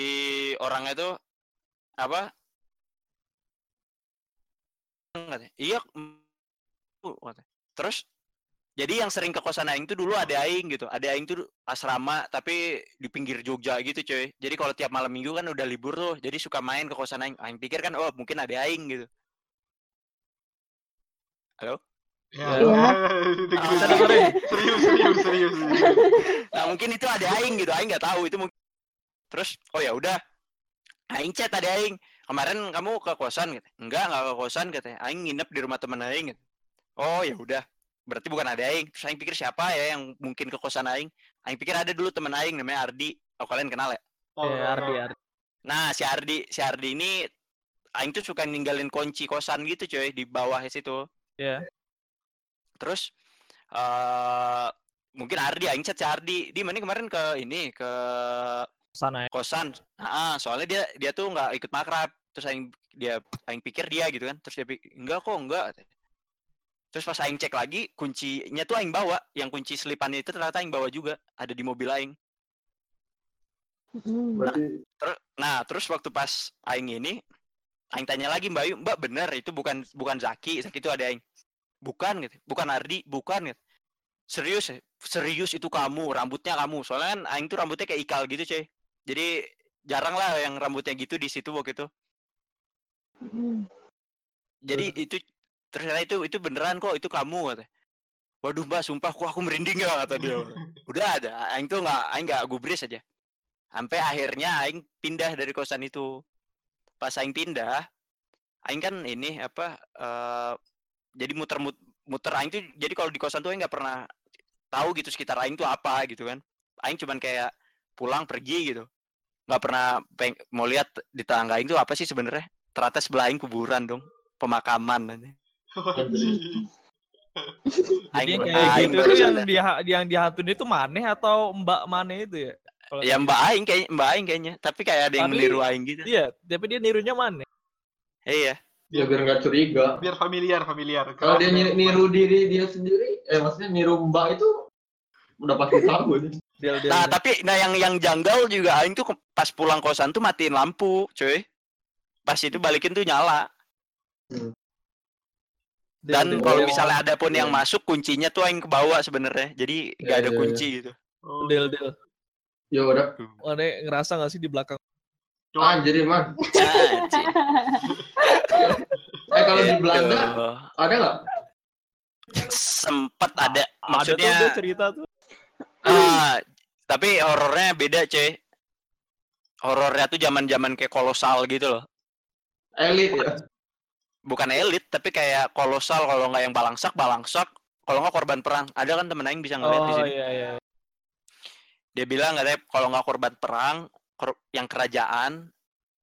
orangnya tuh apa? Iya terus jadi yang sering ke kosan aing tuh dulu ada aing gitu. Ada aing tuh asrama tapi di pinggir Jogja gitu cuy. Jadi kalau tiap malam minggu kan udah libur tuh. Jadi suka main ke kosan aing. Aing pikir kan oh mungkin ada aing gitu Ya. Iya. Itu Ah. kita dengerin. serius, serius, serius, serius. nah mungkin itu ada aing gitu aing nggak tahu itu mungkin terus oh ya udah aing chat ada aing kemarin kamu ke kosan gitu enggak nggak ke kosan katanya aing nginep di rumah temen aing gitu. oh ya udah berarti bukan ada aing terus aing pikir siapa ya yang mungkin ke kosan aing aing pikir ada dulu temen aing namanya Ardi oh kalian kenal ya Oh, Iya, Ardi, Ardi. nah si Ardi si Ardi ini aing tuh suka ninggalin kunci kosan gitu coy di bawah situ Iya. Terus eh mungkin Ardi aing chat si Ardi. Di mana kemarin? Ke ini ke Sana ya. kosan. Ah soalnya dia dia tuh nggak ikut makrab. Terus aing dia aing pikir dia gitu kan. Terus dia pikir enggak kok enggak. Terus pas aing cek lagi kuncinya tuh aing bawa. Yang kunci selipannya itu ternyata aing bawa juga. Ada di mobil aing. Mm. Berarti terus nah terus waktu pas aing ini aing tanya lagi Mbak Ayu Mbak bener? Itu bukan bukan Zaki. Zaki itu ada aing bukan gitu. Bukan Ardi. Bukan gitu. Serius ya. Serius itu kamu rambutnya kamu. Soalnya kan aing tuh rambutnya kayak ikal gitu cuy. Jadi jarang lah yang rambutnya gitu di situ waktu itu. Mm. jadi itu ternyata itu itu beneran kok itu kamu kata. Waduh mbak sumpah kok aku merinding ya kata dia. Udah ada aing tuh nggak aing nggak gubris aja. Sampai akhirnya aing pindah dari kosan itu. Pas aing pindah aing kan ini apa eh jadi muter muter aing tuh jadi kalau di kosan tuh aing nggak pernah tahu gitu sekitar aing tuh apa gitu kan. Aing cuman kayak pulang pergi gitu. Nggak pernah peng mau lihat di tetangga aing tuh apa sih sebenarnya? Ternyata sebelah aing kuburan dong pemakaman. <laughs> Jadi kayak aing gitu tuh yang dia yang dihantui itu maneh atau Mbak Maneh itu ya? Kalau ya mbak aing kayak mbak aing kayaknya. Tapi kayak ada yang Tapi- meniru aing gitu. Iya, tapi dia nirunya Maneh. iya ya biar nggak curiga. Biar familiar, familiar. Kalau dia Kenapa? ni- niru diri dia sendiri, eh maksudnya niru mbak itu udah pasti tahu. nih. Dia dia. nah tapi nah yang yang janggal juga aing tuh pas pulang kosan tuh matiin lampu cuy pas itu balikin tuh nyala dan kalau misalnya ada pun yang Iya. masuk kuncinya tuh aing ke bawah sebenarnya jadi nggak Iya, ada iya, kunci gitu Oh, Del Del. Ya udah, Maneh ngerasa gak sih di belakang? Coba. anjir man. Anjing. Eh kalau di. Belanda ada nggak? sempet ada Ada tuh maksudnya dia cerita tuh. ah, tapi horornya beda cuy horornya tuh zaman zaman kayak kolosal gitu loh Elit ya. bukan elit tapi kayak kolosal kalau nggak yang balangsak balangsak kalau nggak korban perang ada kan temen aing bisa ngeliat di Oh sini iya iya. dia bilang katanya kalau nggak korban perang yang kerajaan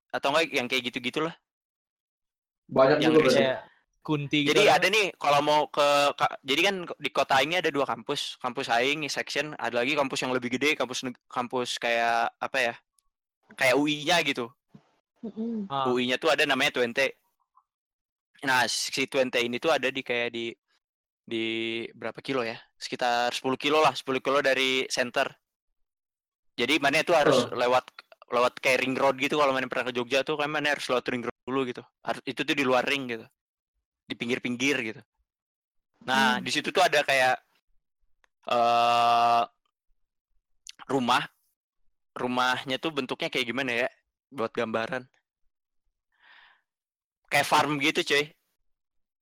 atau enggak yang kayak gitu gitulah Banyak Yang juga. Kayak Kunti gitu. jadi kan. ada nih kalau mau ke ka- jadi kan di kota ini ada dua kampus kampus aing section ada lagi kampus yang lebih gede kampus kampus kayak apa ya kayak UI-nya gitu Mm-mm. Ah, UI-nya tuh ada namanya Twente. Nah, si Twente ini tuh ada di kayak di di berapa kilo ya? Sekitar 10 kilo lah, 10 kilo dari center. Jadi mana itu harus Oh. lewat lewat kayak ring road gitu kalau mana pernah ke Jogja tuh kan mana harus lewat ring road dulu gitu. Harus itu tuh di luar ring gitu. Di pinggir-pinggir gitu. Nah, Hmm. di situ tuh ada kayak eh rumah rumahnya tuh bentuknya kayak gimana ya? Buat gambaran. Kayak farm gitu, cuy.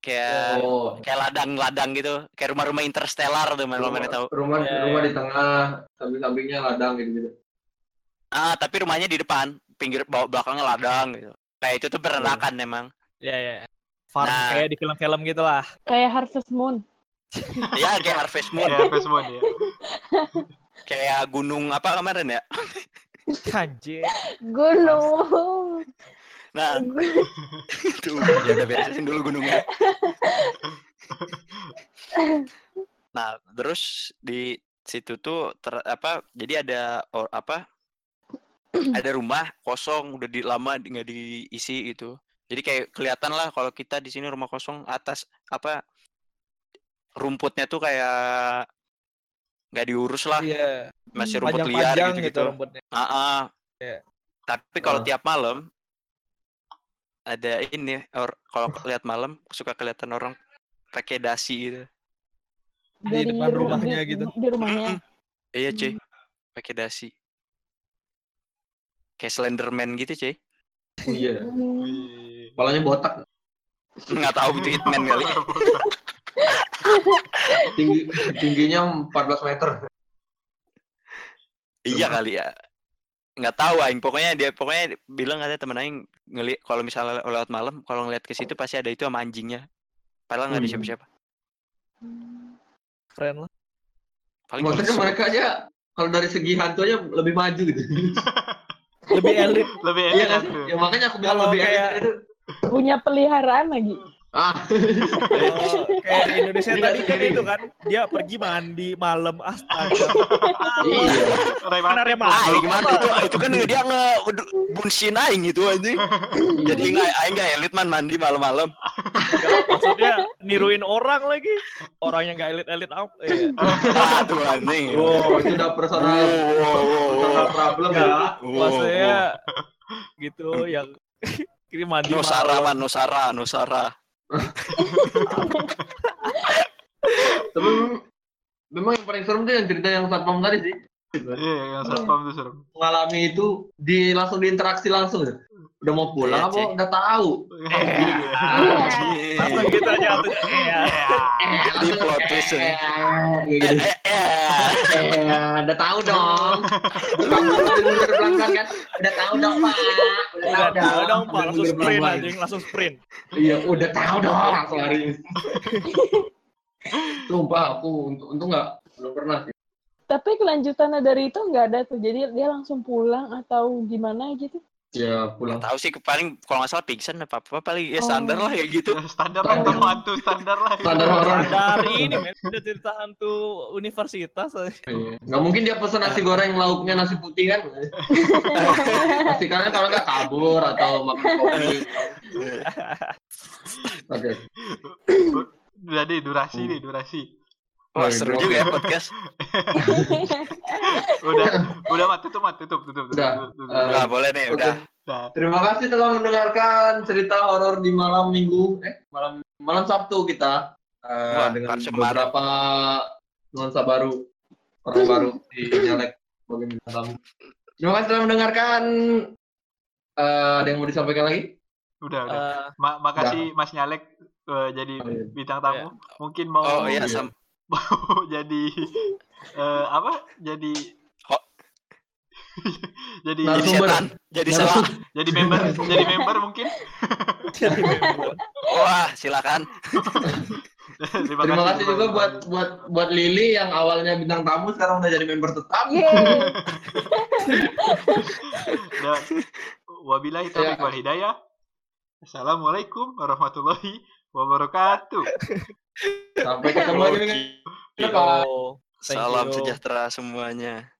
kayak Oh, kayak ladang-ladang gitu kayak rumah-rumah interstellar tuh mana mana tahu rumah Ya, rumah ya. di tengah, samping-sampingnya ladang gitu gitu. Ah tapi rumahnya di depan pinggir bawah belakangnya ladang gitu kayak itu tuh perenakan emang Ya ya. Farm Nah. kayak di film-film gitu lah. Kayak Harvest Moon. <laughs> ya kayak Harvest Moon Ya, Facebook ya. kayak gunung apa kemarin ya <laughs> Anjir. Gunung. nah <laughs> itu ya udah beresin dulu gunungnya nah terus di situ tuh ter, apa jadi ada or, apa <clears throat> ada rumah kosong udah di lama di- nggak diisi gitu jadi kayak kelihatan lah kalau kita di sini rumah kosong atas apa rumputnya tuh kayak nggak diurus lah Iya. masih rumput liar Panjang-panjang gitu gitu gitu rumputnya. Ah, ah. Iya. Tapi kalau Ah. tiap malam ada ini or kalau lihat malam suka kelihatan orang pakai dasi gitu. Di depan ru- rumahnya di- gitu. Di rumahnya. <clears throat> Iya, cuy. Pakai dasi. Kayak Slenderman gitu, cuy. Iya. Hmm. Wih. Kepalanya botak, Nggak tahu itu Hitman kali. <laughs> tinggi tingginya 14 meter. iya kali ya. Nggak tahu aing. Pokoknya dia pokoknya bilang katanya temen aing ngeli kalau misalnya lewat malam kalau ngeliat ke situ pasti ada itu sama anjingnya. Padahal nggak ada Hmm. siapa-siapa. Keren lah. Paling Maksudnya mereka aja kalau dari segi hantunya lebih maju gitu. <laughs> Lebih elit. Lebih Iya elit kan? tuh. Ya makanya aku bilang Kalau lebih kayak- elit itu. Punya peliharaan lagi. Ah, Kalau kayak di Indonesia Dia tadi kan itu kan dia pergi mandi malam astaga. <laughs> iya. Area tuh. Ah, Malu gimana itu? Itu kan dia nge bunsin aing gitu anjing. Jadi nggak aing nggak elit man mandi malam-malam. Enggak, maksudnya niruin orang lagi. Orang yang gak elit-elit apa. Iya. Aduh anjing. Oh, itu udah Wow, personal wow, wow, personal wow. problem ya. Maksudnya gitu yang <laughs> kirim mandi Nusara man, Nusara, Nusara. Tapi memang- yang paling serem tuh yang cerita yang satpam tadi sih. Iya, yang satpam tuh serem. Mengalami itu di langsung diinteraksi langsung. ya. Udah mau pulang Iya, apa udah tahu. Langsung gitu aja. Iya. Di plot twist ya. Udah tahu dong. Kan. Udah tahu dong, Pak. Udah tahu dong Pak, Udah langsung sprint anjing, langsung sprint. Iya, udah tahu dong, langsung lari. Sumpah aku untung untung nggak belum pernah sih. Tapi kelanjutannya dari itu nggak ada tuh. Jadi dia langsung pulang atau gimana gitu. Ya pulang. Tahu sih paling kalau nggak salah pingsan apa apa paling ya Oh. standar lah kayak gitu. Standar lah hantu hantu standar lah. Standar orang. Dari ini men, udah cerita hantu universitas. Iya. Nggak mungkin dia pesen nasi goreng lauknya nasi putih kan? <laughs> Pastikannya kalau nggak kabur atau makan kopi. <laughs> Oke. Jadi durasi nih, durasi. Wah seru juga ya podcast. <laughs> Udah, udah mat tutup mat tutup tutup tutup. Udah, tutup, tutup. eh, Nggak boleh nih udah. Nah, Terima kasih telah mendengarkan cerita horor di malam minggu, eh malam malam Sabtu kita eh, Wah, dengan beberapa nuansa baru, orang baru di nyalek bintang tamu. Terima kasih telah mendengarkan. Eh, ada yang mau disampaikan lagi? udah udah. Eh, Ma- makasih Mas Nyalek eh, jadi Oh, iya. bintang tamu. Mungkin mau Oh iya iya. <laughs> jadi eh, apa? Jadi Oh. <laughs> jadi Nah, jadi Sumber. setan, jadi Nah, salah. jadi member <laughs> jadi member mungkin. jadi member. Wah silakan. Terima kasih juga buat buat buat Lili yang awalnya bintang tamu sekarang udah jadi member tetap. Dan wabillahi taufiq Ya. wal hidayah. Assalamualaikum warahmatullahi wabarakatuh. Sampai ketemu lagi Salam sejahtera semuanya.